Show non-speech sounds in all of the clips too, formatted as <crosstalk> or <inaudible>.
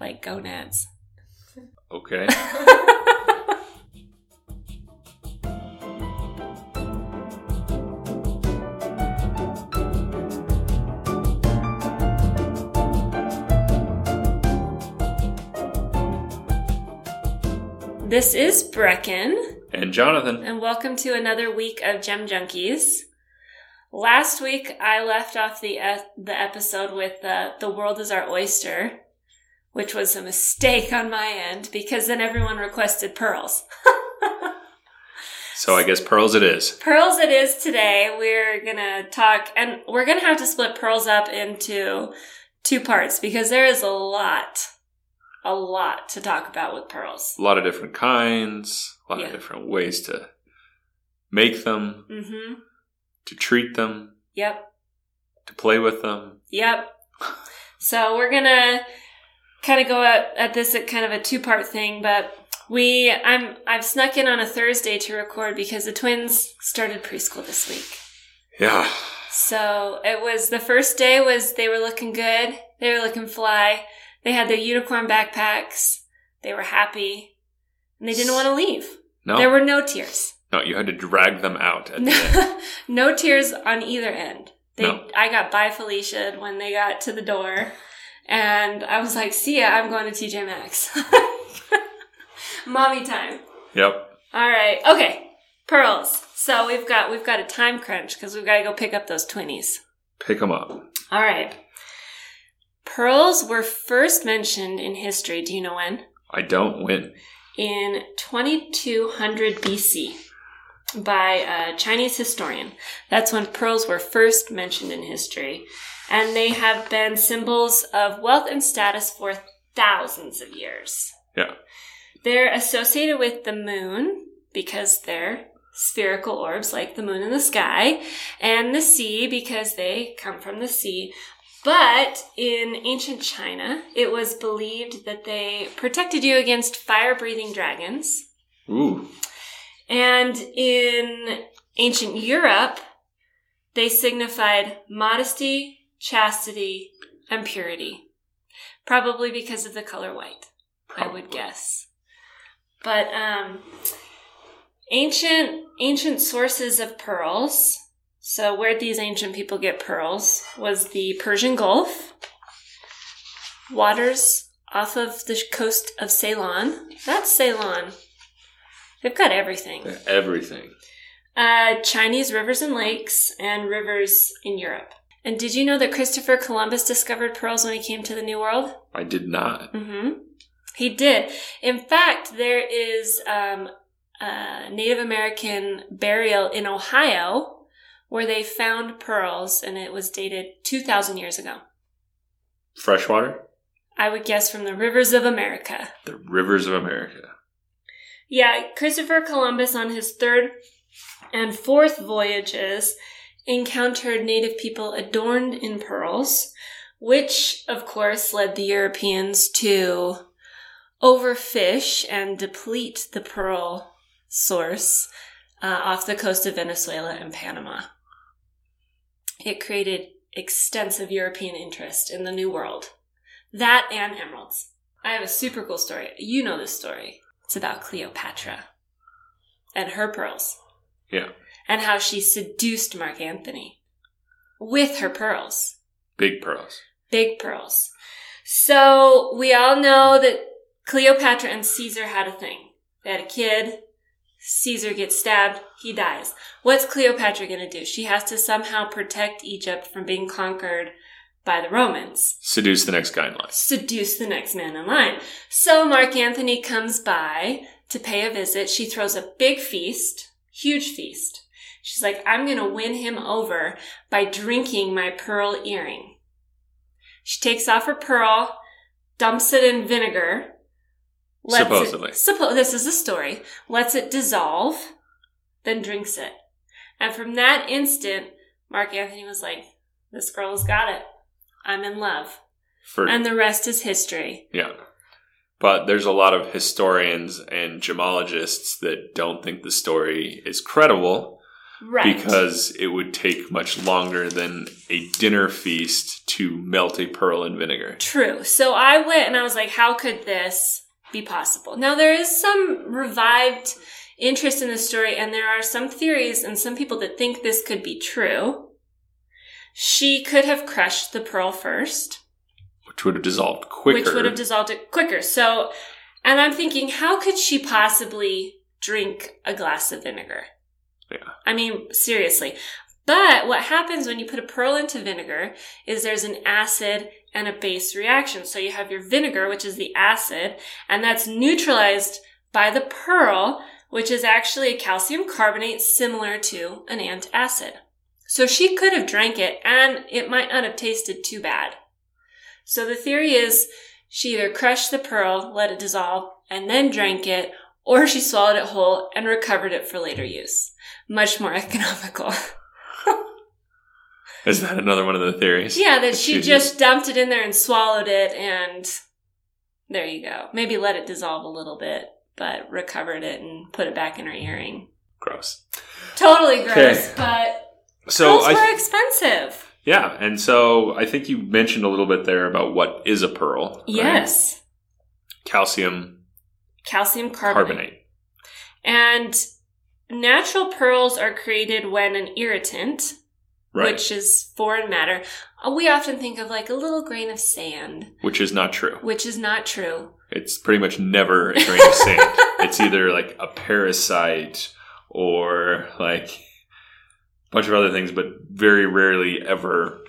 like gonads. Okay. <laughs> This is Brecken, and Jonathan. and welcome to another week of Gem Junkies. Last week, I left off the e- the episode with uh, "The world is our oyster," which was a mistake on my end because then everyone requested pearls. So I guess pearls it is. pearls it is today. We're gonna talk, and we're gonna have to split pearls up into two parts because there is a lot, a lot to talk about with pearls. A lot of different kinds, a lot Yeah. of different ways to make them, Mm-hmm. to treat them, Yep. to play with them. Yep. <laughs> So we're gonna kind of go at, at this at kind of a two part thing, but we I'm I've snuck in on a Thursday to record because the twins started preschool this week. Yeah. So it was the first day was they were looking good. They were looking fly. They had their unicorn backpacks. They were happy. And they didn't want to leave. No. There were no tears. no, you had to drag them out at the. No, <laughs> no tears on either end. They, No. I got by Felicia when they got to the door, and I was like, "See ya, I'm going to TJ Maxx." <laughs> Mommy time. Yep. All right, okay. Pearls. So we've got we've got a time crunch because we've got to go pick up those twinnies. Pick them up. All right. Pearls were first mentioned in history. Do you know when? I don't win. in 2200 BC by a Chinese historian. That's when pearls were first mentioned in history. And they have been symbols of wealth and status for thousands of years. Yeah. They're associated with the moon because they're spherical orbs like the moon in the sky, and the sea because they come from the sea. But in ancient China, it was believed that they protected you against fire breathing dragons. Ooh. And in ancient Europe, they signified modesty, chastity, and purity. Probably because of the color white, I would guess. But um, ancient ancient sources of pearls. So where these ancient people get pearls was the Persian Gulf, waters off of the coast of Ceylon. That's Ceylon. They've got everything. Everything. Uh, Chinese rivers and lakes, and rivers in Europe. And did you know that Christopher Columbus discovered pearls when he came to the New World? I did not. Mm-hmm. He did. In fact, there is um, a Native American burial in Ohio where they found pearls, and it was dated 2,000 years ago. Freshwater? I would guess from the rivers of America. The rivers of America. Yeah, Christopher Columbus on his third and fourth voyages encountered native people adorned in pearls, which of course led the Europeans to overfish and deplete the pearl source uh, off the coast of Venezuela and Panama. It created extensive European interest in the New World. That and emeralds. I have a super cool story. You know this story. It's about Cleopatra and her pearls Yeah. and how she seduced Mark Antony with her pearls. Big pearls. Big pearls. So we all know that Cleopatra and Caesar had a thing. They had a kid. Caesar gets stabbed. He dies. What's Cleopatra going to do? She has to somehow protect Egypt from being conquered by the Romans. Seduce the next guy in line. seduce the next man in line. So Mark Antony comes by to pay a visit. She throws a big feast, huge feast. She's like, I'm going to win him over by drinking my pearl earring. She takes off her pearl, dumps it in vinegar. lets it- Supposedly. suppo- this is the story. Lets it dissolve, then drinks it. And from that instant, Mark Antony was like, this girl has got it. I'm in love. For And the rest is history. Yeah. But there's a lot of historians and gemologists that don't think the story is credible Right. because it would take much longer than a dinner feast to melt a pearl in vinegar. True. So I went and I was like, how could this be possible? Now, there is some revived interest in the story, and there are some theories and some people that think this could be true. She could have crushed the pearl first, Which would have dissolved quicker. which would have dissolved it quicker. So, and I'm thinking, how could she possibly drink a glass of vinegar? Yeah. I mean, seriously. But what happens when you put a pearl into vinegar is there's an acid and a base reaction. So you have your vinegar, which is the acid, and that's neutralized by the pearl, which is actually a calcium carbonate similar to an antacid. So she could have drank it and it might not have tasted too bad. So the theory is she either crushed the pearl, let it dissolve, and then drank it, or she swallowed it whole and recovered it for later use. Much more <laughs> economical. <laughs> Is that another one of the theories? yeah, that she just dumped it in there and swallowed it, and there you go. Maybe let it dissolve a little bit, but recovered it and put it back in her earring. Gross. Totally gross, Okay. but So pearls I were expensive. yeah, and so I think you mentioned a little bit there about what is a pearl. right? Yes. Calcium Calcium carbonate. carbonate. And natural pearls are created when an irritant, Right. which is foreign matter, uh, we often think of like a little grain of sand, Which is not true. which is not true. It's pretty much never a grain of sand. <laughs> It's either like a parasite or like bunch of other things, but very rarely ever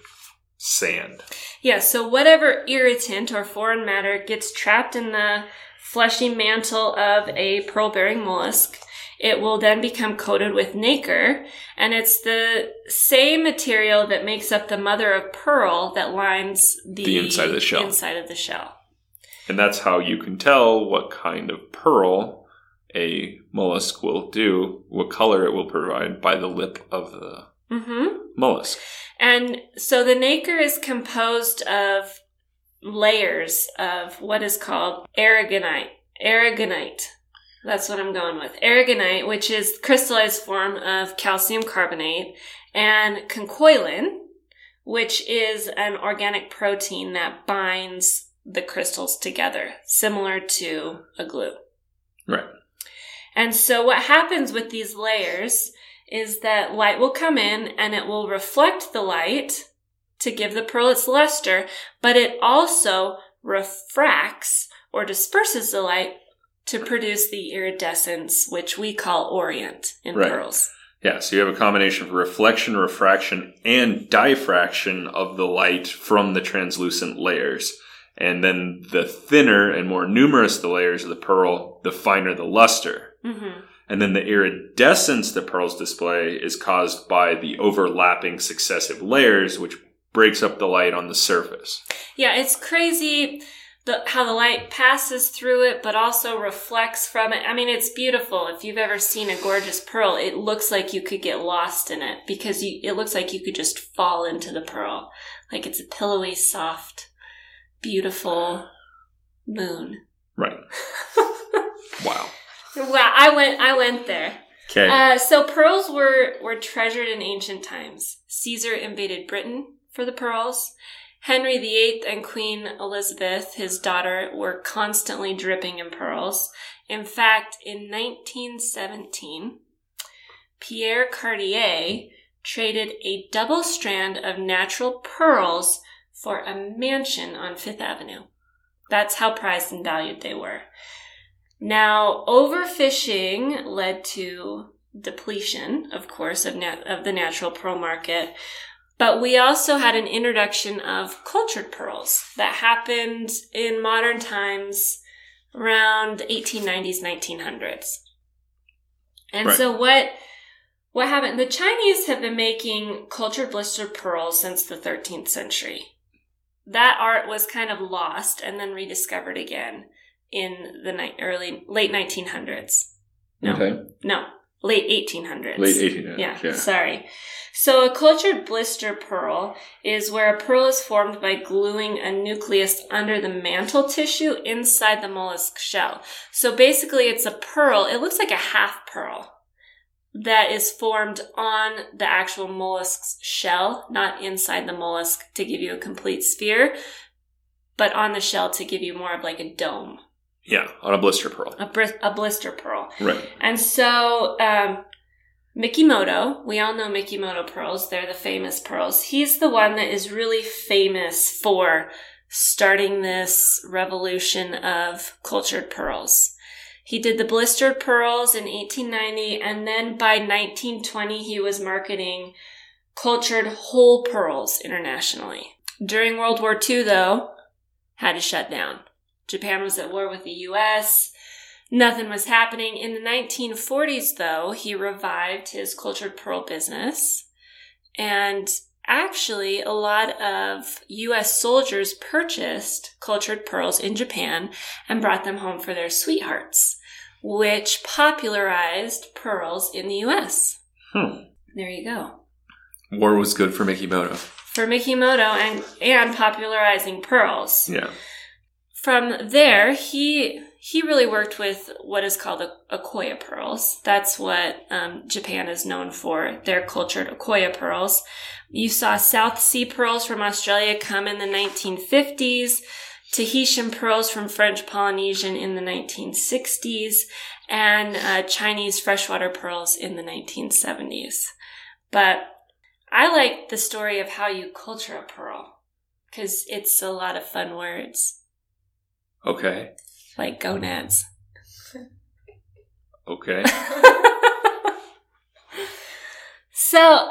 sand. Yeah, so whatever irritant or foreign matter gets trapped in the fleshy mantle of a pearl bearing mollusk, it will then become coated with nacre, and it's the same material that makes up the mother of pearl that lines the, The inside of the shell. Inside of the shell. And that's how you can tell what kind of pearl a mollusk will do, what color it will provide by the lip of the Mm-hmm. mollusk. And so the nacre is composed of layers of what is called aragonite. Aragonite. That's what I'm going with. Aragonite, which is crystallized form of calcium carbonate, and conchiolin, which is an organic protein that binds the crystals together, similar to a glue. Right. And so what happens with these layers is that light will come in and it will reflect the light to give the pearl its luster, but it also refracts or disperses the light to produce the iridescence, which we call orient in Right. pearls. Yeah, so you have a combination of reflection, refraction, and diffraction of the light from the translucent layers. And then the thinner and more numerous the layers of the pearl, the finer the luster. hmm And then the iridescence the pearls display is caused by the overlapping successive layers, which breaks up the light on the surface. Yeah, it's crazy the, how the light passes through it, but also reflects from it. I mean, it's beautiful. If you've ever seen a gorgeous pearl, it looks like you could get lost in it because you, it looks like you could just fall into the pearl. Like it's a pillowy, soft, beautiful moon. Right. <laughs> Wow. Wow, I went, I went there. Okay. Uh, so pearls were were treasured in ancient times. Caesar invaded Britain for the pearls. Henry VIII and Queen Elizabeth, his daughter, were constantly dripping in pearls. In fact, in 1917, Pierre Cartier traded a double strand of natural pearls for a mansion on Fifth Avenue. That's how prized and valued they were. Now, overfishing led to depletion, of course, of, nat- of the natural pearl market. But we also had an introduction of cultured pearls that happened in modern times around 1890s, 1900s. And Right. so what what happened? The Chinese have been making cultured blister pearls since the 13th century. That art was kind of lost and then rediscovered again in the ni- early late 1900s. No, Okay. no, late 1800s. Late 1800s. Yeah, Yeah. sorry. So a cultured blister pearl is where a pearl is formed by gluing a nucleus under the mantle tissue inside the mollusk shell. So basically it's a pearl. It looks like a half pearl. That is formed on the actual mollusk's shell, not inside the mollusk to give you a complete sphere, but on the shell to give you more of like a dome, Yeah, on a blister pearl. a, bris- a blister pearl. Right. And so, um, Mikimoto, we all know Mikimoto pearls. They're the famous pearls. He's the one that is really famous for starting this revolution of cultured pearls. He did the blistered pearls in 1890, and then by 1920, he was marketing cultured whole pearls internationally. During World War II, though, had to shut down. Japan was at war with the US. Nothing was happening. In the 1940s, though, he revived his cultured pearl business. And actually, a lot of US soldiers purchased cultured pearls in Japan and brought them home for their sweethearts, which popularized pearls in the US. Hmm. There you go. War was good for Mikimoto. For Mikimoto and, and popularizing pearls. Yeah. From there, he he really worked with what is called a, Akoya pearls. That's what um, Japan is known for. Their cultured Akoya pearls. You saw South Sea pearls from Australia come in the 1950s. Tahitian pearls from French Polynesian in the 1960s, and uh, Chinese freshwater pearls in the 1970s. But I like the story of how you culture a pearl because it's a lot of fun words Okay. like gonads. Okay. <laughs> so,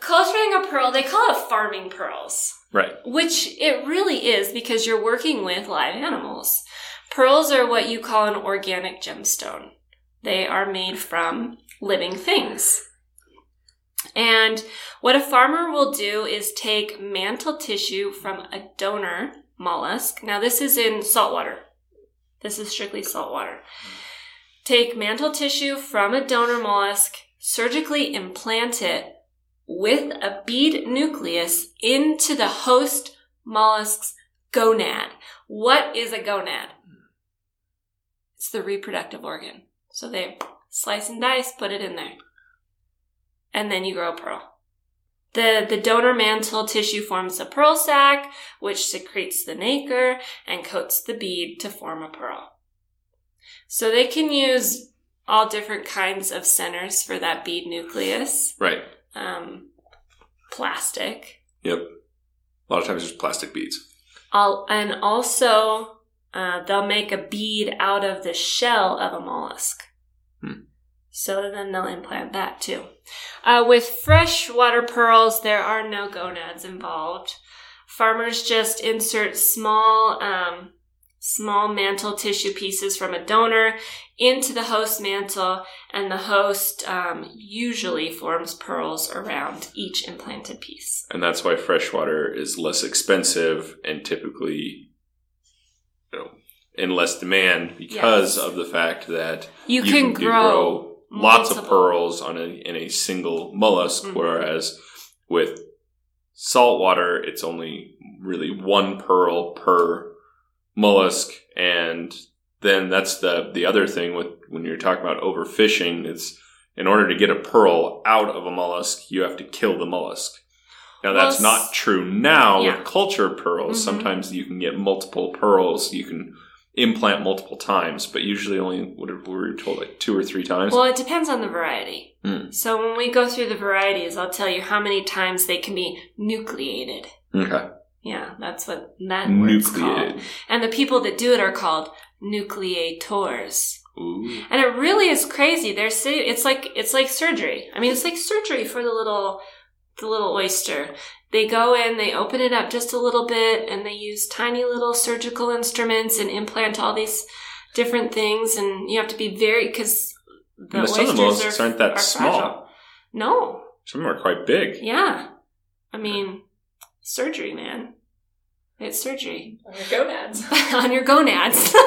culturing a pearl, they call it farming pearls, right. which it really is because you're working with live animals. Pearls are what you call an organic gemstone. They are made from living things. And what a farmer will do is take mantle tissue from a donor mollusk. Now, this is in saltwater. This is strictly saltwater. Take mantle tissue from a donor mollusk, surgically implant it with a bead nucleus into the host mollusk's gonad. What is a gonad? It's the reproductive organ. So they slice and dice, put it in there. And then you grow a pearl. The, the donor mantle tissue forms a pearl sac, which secretes the nacre and coats the bead to form a pearl. So they can use all different kinds of centers for that bead nucleus. Right. Um, plastic. Yep. A lot of times there's plastic beads. All, and also, uh, they'll make a bead out of the shell of a mollusk. Hmm. So then they'll implant that too. Uh, with freshwater pearls, there are no gonads involved. Farmers just insert small, um, small mantle tissue pieces from a donor into the host mantle, and the host um, usually forms pearls around each implanted piece. And that's why freshwater is less expensive and typically you know, in less demand because Yes. of the fact that You, can, do grow, lots of pearls on a, in a single mollusk, Mhm. whereas with saltwater, it's only really one pearl per mollusk, and then that's the the other thing with when you're talking about overfishing. It's in order to get a pearl out of a mollusk, you have to kill the mollusk. Now that's Well, not true now yeah. with cultured pearls. Mhm. Sometimes you can get multiple pearls. You can implant multiple times, but usually only what were we told like two or three times. Well, it depends on the variety. Hmm. So when we go through the varieties, I'll tell you how many times they can be nucleated. Okay. Yeah, that's what that word's called. And the people that do it are called nucleators. Ooh. And it really is crazy. They're sa- it's like it's like surgery. I mean, it's like surgery for the little the little oyster. They go in, they open it up just a little bit, and they use tiny little surgical instruments and implant all these different things. And you have to be very because the of oysters are, aren't that are small. fragile. No, Some of them are quite big. yeah. I mean, surgery, man. It's surgery On your gonads. <laughs> on your gonads. <laughs>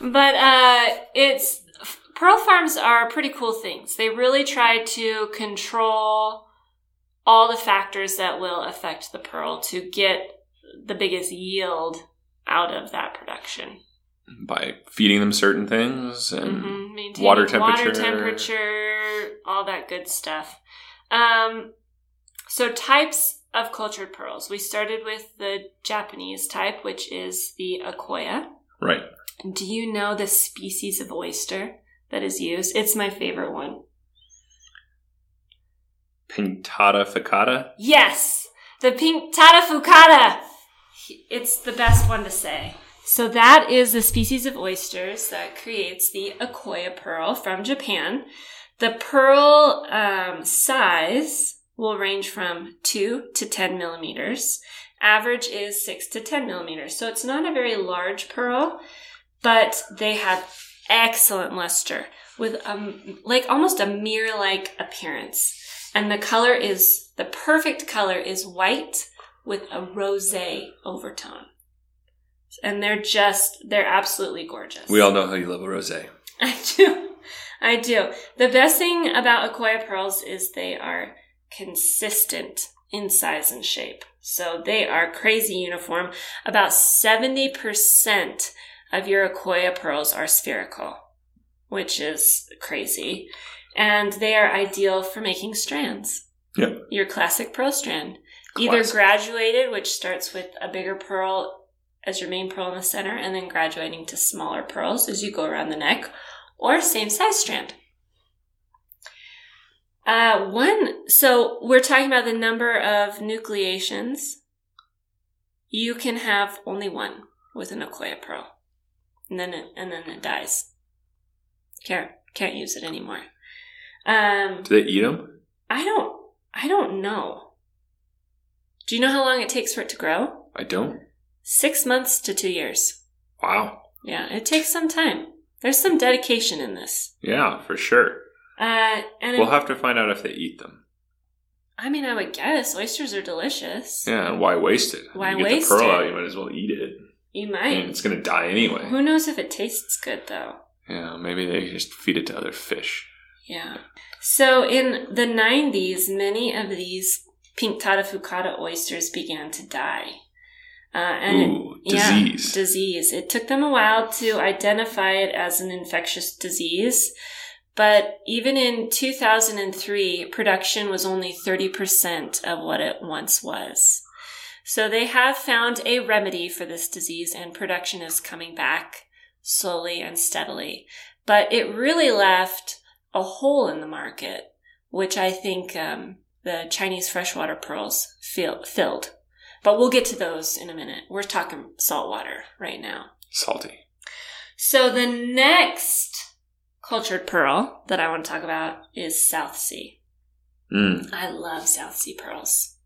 but uh, it's pearl farms are pretty cool things. They really try to control all the factors that will affect the pearl to get the biggest yield out of that production. by feeding them certain things and Mhm, maintaining water water temperature. temperature, all that good stuff. Um, so types of cultured pearls. We started with the Japanese type, which is the Akoya. right. Do you know the species of oyster that is used? It's my favorite one. Pinctada fucata. Yes, the Pinctada fucata. It's the best one to say. So that is the species of oysters that creates the Akoya pearl from Japan. The pearl um, size will range from two to ten millimeters. Average is six to ten millimeters. So it's not a very large pearl, but they have excellent luster with um like almost a mirror-like appearance. And the color is the perfect color is white with a rosé overtone. And they're just they're absolutely gorgeous. We all know how you love a rosé. <laughs> I do. I do. The best thing about Akoya pearls is they are consistent in size and shape. So they are crazy uniform. About 70% of your Akoya pearls are spherical, which is crazy. And they are ideal for making strands. Yep. Your classic pearl strand. Either graduated, which starts with a bigger pearl as your main pearl in the center, and then graduating to smaller pearls as you go around the neck, or same size strand. Uh, one, so we're talking about the number of nucleations. You can have only one with an Akoya pearl, and then it, and then it dies. Can't can't use it anymore. Um, Do they eat them? I don't I don't know. Do you know how long it takes for it to grow? I don't. Six months to two years. Wow. Yeah, it takes some time. There's some dedication in this. Yeah, for sure. Uh, and We'll it- have to find out if they eat them. I mean, I would guess oysters are delicious. Yeah, and why waste it? Why you get waste the pearl it? out, you might as well eat it. You I might. mean, it's going to die anyway. Who knows if it tastes good though? Yeah, maybe they just feed it to other fish. Yeah. So in the 90s, many of these Pinctada fucata oysters began to die. Uh, and it- Ooh, Yeah, disease. disease. It took them a while to identify it as an infectious disease, but even in 2003, production was only 30% of what it once was. So they have found a remedy for this disease and production is coming back slowly and steadily. But it really left a hole in the market, which I think um, the Chinese freshwater pearls fill- filled. But we'll get to those in a minute. We're talking saltwater right now. Salty. So the next cultured pearl that I want to talk about is South Sea. Mm. I love South Sea pearls.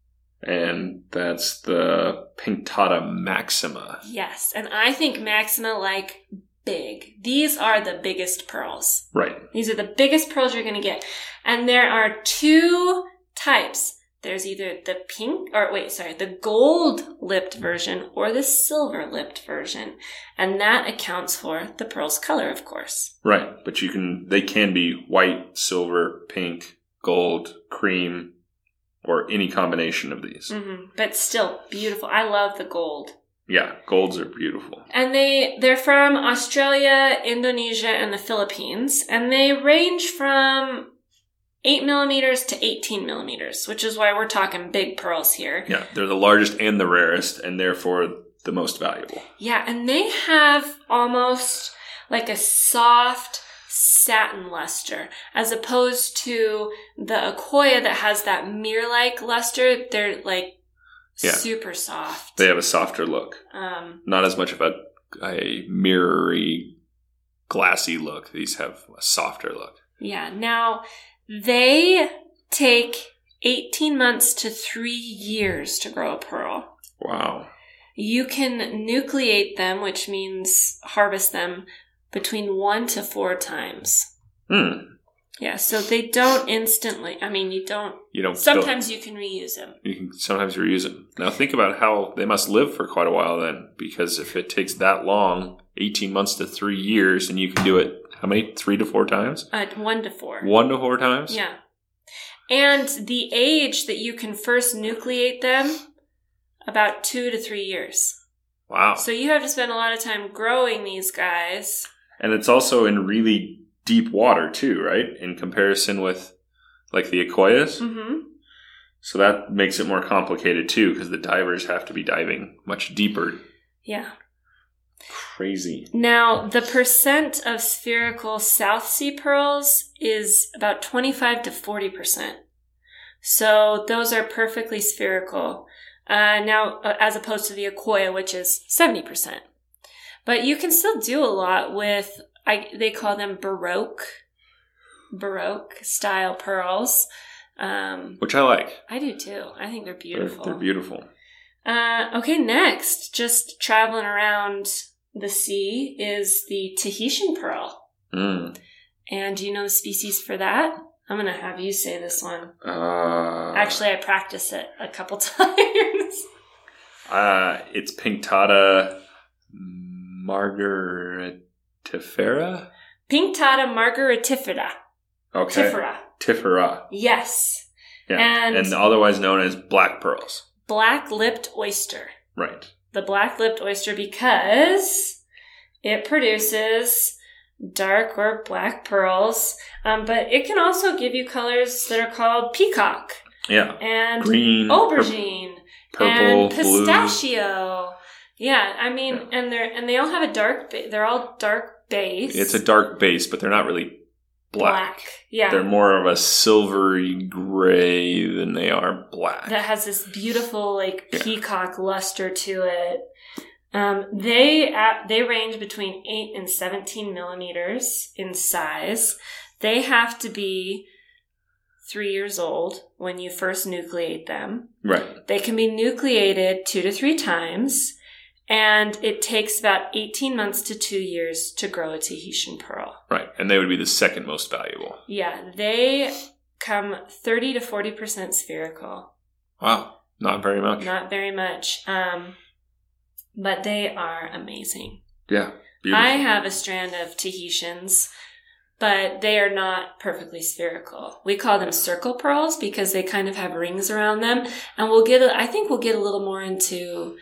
And that's the Pinctada maxima. Yes, and I think Maxima like big. These are the biggest pearls. Right. These are the biggest pearls you're going to get. And there are two types. There's either the pink, or wait, sorry, the gold lipped version or the silver lipped version. And that accounts for the pearl's color, of course. Right. But you can, they can be white, silver, pink, gold, cream, or any combination of these. hmm But still beautiful. I love the gold. Yeah, golds are beautiful. And they they're from Australia, Indonesia, and the Philippines, and they range from eight millimeters to eighteen millimeters, which is why we're talking big pearls here. Yeah, they're the largest and the rarest, and therefore the most valuable. Yeah, and they have almost like a soft satin luster, as opposed to the Akoya that has that mirror-like luster. They're like Yeah. super soft. They have a softer look, um, not as much of a a mirrory, glassy look. These have a softer look. Yeah. Now, they take 18 months to three years to grow a pearl. Wow. You can nucleate them, which means harvest them between one to four times. Hmm. Yeah, so they don't instantly. I mean, you don't. You don't. Sometimes you can reuse them. you can sometimes reuse them. Now think about how they must live for quite a while then, because if it takes that long, eighteen months to three years, and you can do it how many? Three to four times? Uh, one to four. One to four times? Yeah. And the age that you can first nucleate them, about two to three years. Wow. So you have to spend a lot of time growing these guys. And it's also in really deep water too, right? In comparison with like the Akoyas. Mm-hmm. So that makes it more complicated too because the divers have to be diving much deeper. Yeah. Crazy. Now, the percent of spherical South Sea pearls is about 25 to 40%. So those are perfectly spherical. Uh, now, uh, as opposed to the Akoya, which is 70%. But you can still do a lot with, I, they call them Baroque, Baroque style pearls. Um, Which I like. I do too. I think they're They're- beautiful. They're, beautiful. Uh, okay, next, just traveling around the sea is the Tahitian pearl. Mm. And do you know the species for that? I'm going to have you say this one. Uh, Actually, I practiced it a couple <laughs> times. uh, it's Pinctada margaritifera. Pinctada margaritifera. Okay. Tifera. Tifera. Yes. Yeah. And- and otherwise known as black pearls. Black lipped oyster. Right. The black lipped oyster because it produces dark or black pearls, um, but it can also give you colors that are called peacock Yeah. and Green, pur- aubergine purple, and blue. pistachio. Yeah, I mean, and they're and they all have a dark. Ba- they're all dark base. It's a dark base, but they're not really black. Yeah, They're more of a silvery gray than they are black. that has this beautiful like Yeah. peacock luster to it. Um, they at, they range between eight and seventeen millimeters in size. They have to be three years old when you first nucleate them. right. They can be nucleated two to three times, and it takes about 18 months to two years to grow a Tahitian pearl. Right. And they would be the second most valuable. Yeah, they come 30 to 40% spherical. Wow. Not very much. Not very much, um, but they are amazing. yeah. Beautiful. I have a strand of Tahitians, but they are not perfectly spherical. We call them circle pearls because they kind of have rings around them. And we'll get, a, I think we'll get a little more into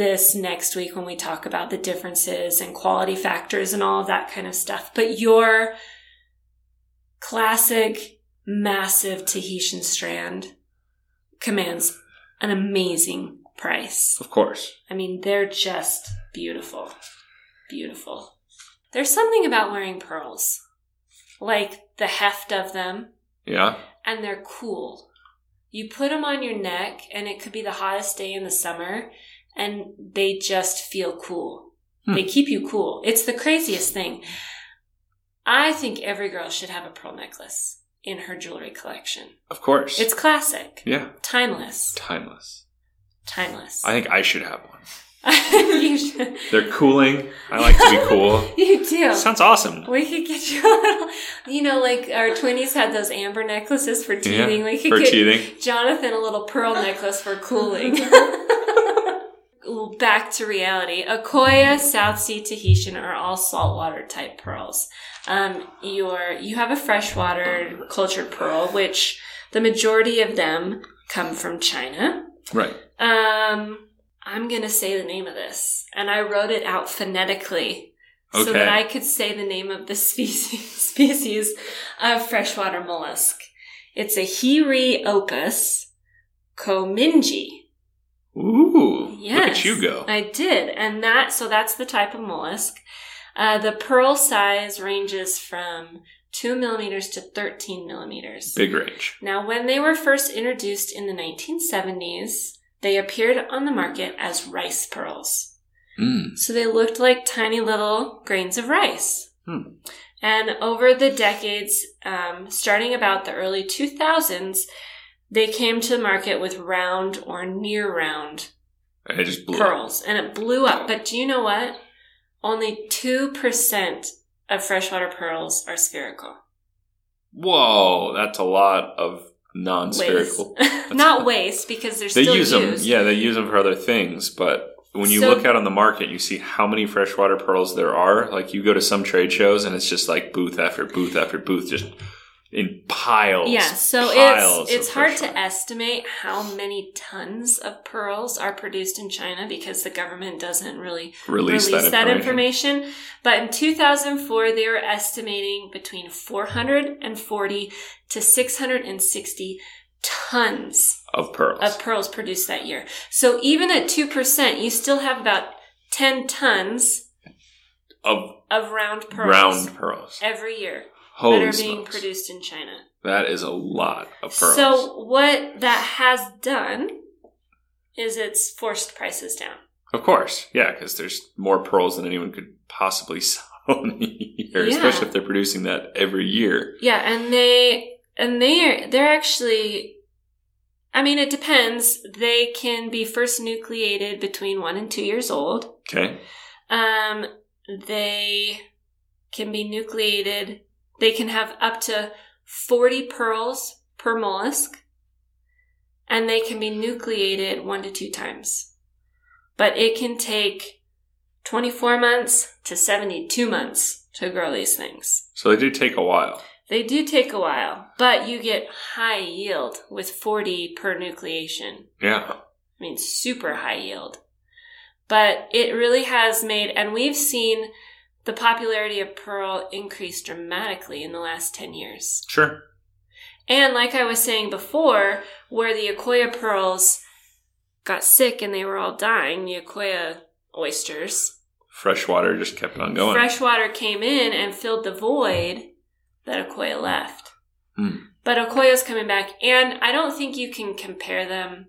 this next week when we talk about the differences and quality factors and all of that kind of stuff. But your classic massive Tahitian strand commands an amazing price. of course. I mean, they're just beautiful. Beautiful. There's something about wearing pearls, like the heft of them, Yeah. and they're cool. You put them on your neck, and it could be the hottest day in the summer, and they just feel cool. Hmm. They keep you cool. It's the craziest thing. I think every girl should have a pearl necklace in her jewelry collection. Of course. It's classic, yeah. timeless, Timeless. timeless. I think I should have one. <laughs> you should. They're cooling. I like to be <laughs> cool. You do. Sounds awesome. We could get you <laughs> a little, you know, like our twinnies had those amber necklaces for teething. we could for get teething. Jonathan a little pearl necklace for cooling. Back to reality. Akoya, South Sea Tahitian are all saltwater type pearls. Um, you're, you have a freshwater cultured pearl, which the majority of them come from China. Right. Um, I'm gonna say the name of this, and I wrote it out phonetically so that I could say the name of the <laughs> species species of freshwater mollusk. It's a Hiri opus kominji. Ooh. Yes, Look at you go. I did, and that so that's the type of mollusk. Uh, the pearl size ranges from two millimeters to thirteen millimeters. Big range. Now, when they were first introduced in the 1970s, they appeared on the market as rice pearls. Mm. So they looked like tiny little grains of rice. Hmm. And over the decades, um, starting about the early 2000s, they came to the market with round or near round And it just blew up. pearls. And it blew up. But do you know what? Only 2% of freshwater pearls are spherical. Whoa, that's a lot of non-spherical. Waste. <laughs> Not waste because they're They still use them. Yeah, they use them for other things. But when you So- look out on the market, you see how many freshwater pearls there are. Like you go to some trade shows, and it's just like booth after booth after booth, just in piles. Yeah, so piles it's it's hard to estimate how many tons of pearls are produced in China because the government doesn't really release, release, that, information. information. But in 2004, they were estimating between 440 to 660 tons of pearls. of pearls produced that year. So even at 2%, you still have about 10 tons of of round pearls round pearls. every year Holy that are being produced in China. That is a lot of pearls. So what that has done is it's forced prices down. of course, yeah, because there's more pearls than anyone could possibly <laughs> sell in a year, Yeah. especially if they're producing that every year. Yeah, and they and they are, they're actually I mean it depends. They can be first nucleated between 1 and 2 years old. Okay. Um they can be nucleated. They can have up to 40 pearls per mollusk and they can be nucleated 1 to 2 times. But it can take 24 months to 72 months to grow these things. So they do take a while. They do take a while, but you get high yield with 40 per nucleation. Yeah. I mean, super high yield. But it really has made, and we've seen the popularity of pearl increased dramatically in the last 10 years. Sure. And like I was saying before, where the Akoya pearls got sick and they were all dying, the Akoya oysters, Fresh water just kept on going. fresh water came in and filled the void that Akoya left. Hmm. But Akoya's coming back, and I don't think you can compare them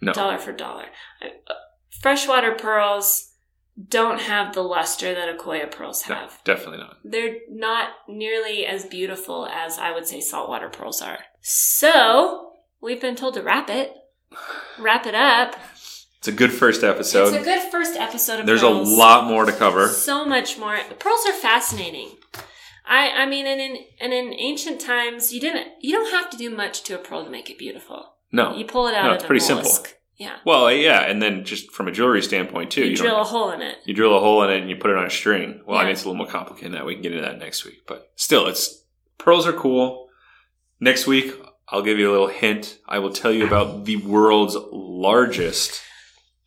No. dollar for dollar. Uh, Freshwater pearls don't have the luster that Akoya pearls No, have. definitely not. They're not nearly as beautiful as I would say saltwater pearls are. So, we've been told to wrap it. Wrap it up. It's a good first episode. it's a good first episode of There's pearls. a lot more to cover. So much more. Pearls are fascinating. I I mean, and in and in ancient times, you didn't you don't have to do much to a pearl to make it beautiful. No. You pull it out No, of it's the pretty simple. Yeah, Well, yeah, and then just from a jewelry standpoint too, you, you, drill a hole in it. you drill a hole in it and you put it on a string. Well, I Yeah. mean it's a little more complicated than that. We can get into that next week, but still, it's pearls are cool. Next week, I'll give you a little hint. I will tell you about the world's largest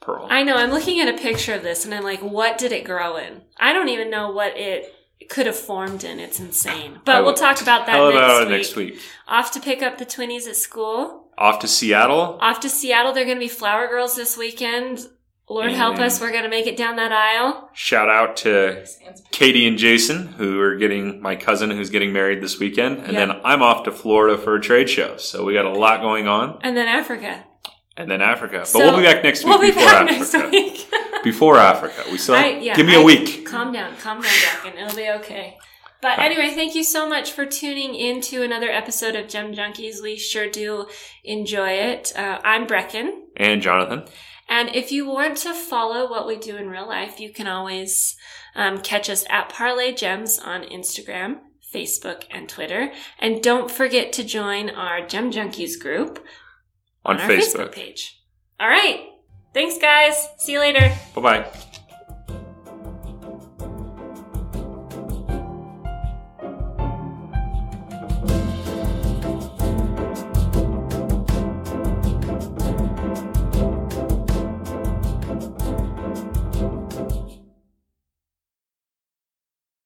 pearl. I know. I'm looking at a picture of this, and I'm like, what did it grow in? I don't even know what it could have formed in. It's insane. But we'll talk about that next, about week. next week. Off to pick up the twinnies at school. Off to Seattle. Off to Seattle. They're going to be flower girls this weekend. Lord mm. help us. We're going to make it down that aisle. Shout out to Katie and Jason, who are getting my cousin who's getting married this weekend. And Yeah. then I'm off to Florida for a trade show. So we got a lot going on. And then Africa. And then Africa. But So, we'll be back next week We'll be before back Africa. next week. <laughs> before Africa. We still I- yeah, give me a I- week. Calm down, calm down, Bracken. It'll be okay. But anyway, thank you so much for tuning in to another episode of Gem Junkies. We sure do enjoy it. Uh, I'm Brecken. And Jonathan. And if you want to follow what we do in real life, you can always um, catch us at Parlay Gems on Instagram, Facebook, and Twitter. And don't forget to join our Gem Junkies group On our Facebook. Facebook page. All right. Thanks, guys. See you later. Bye bye.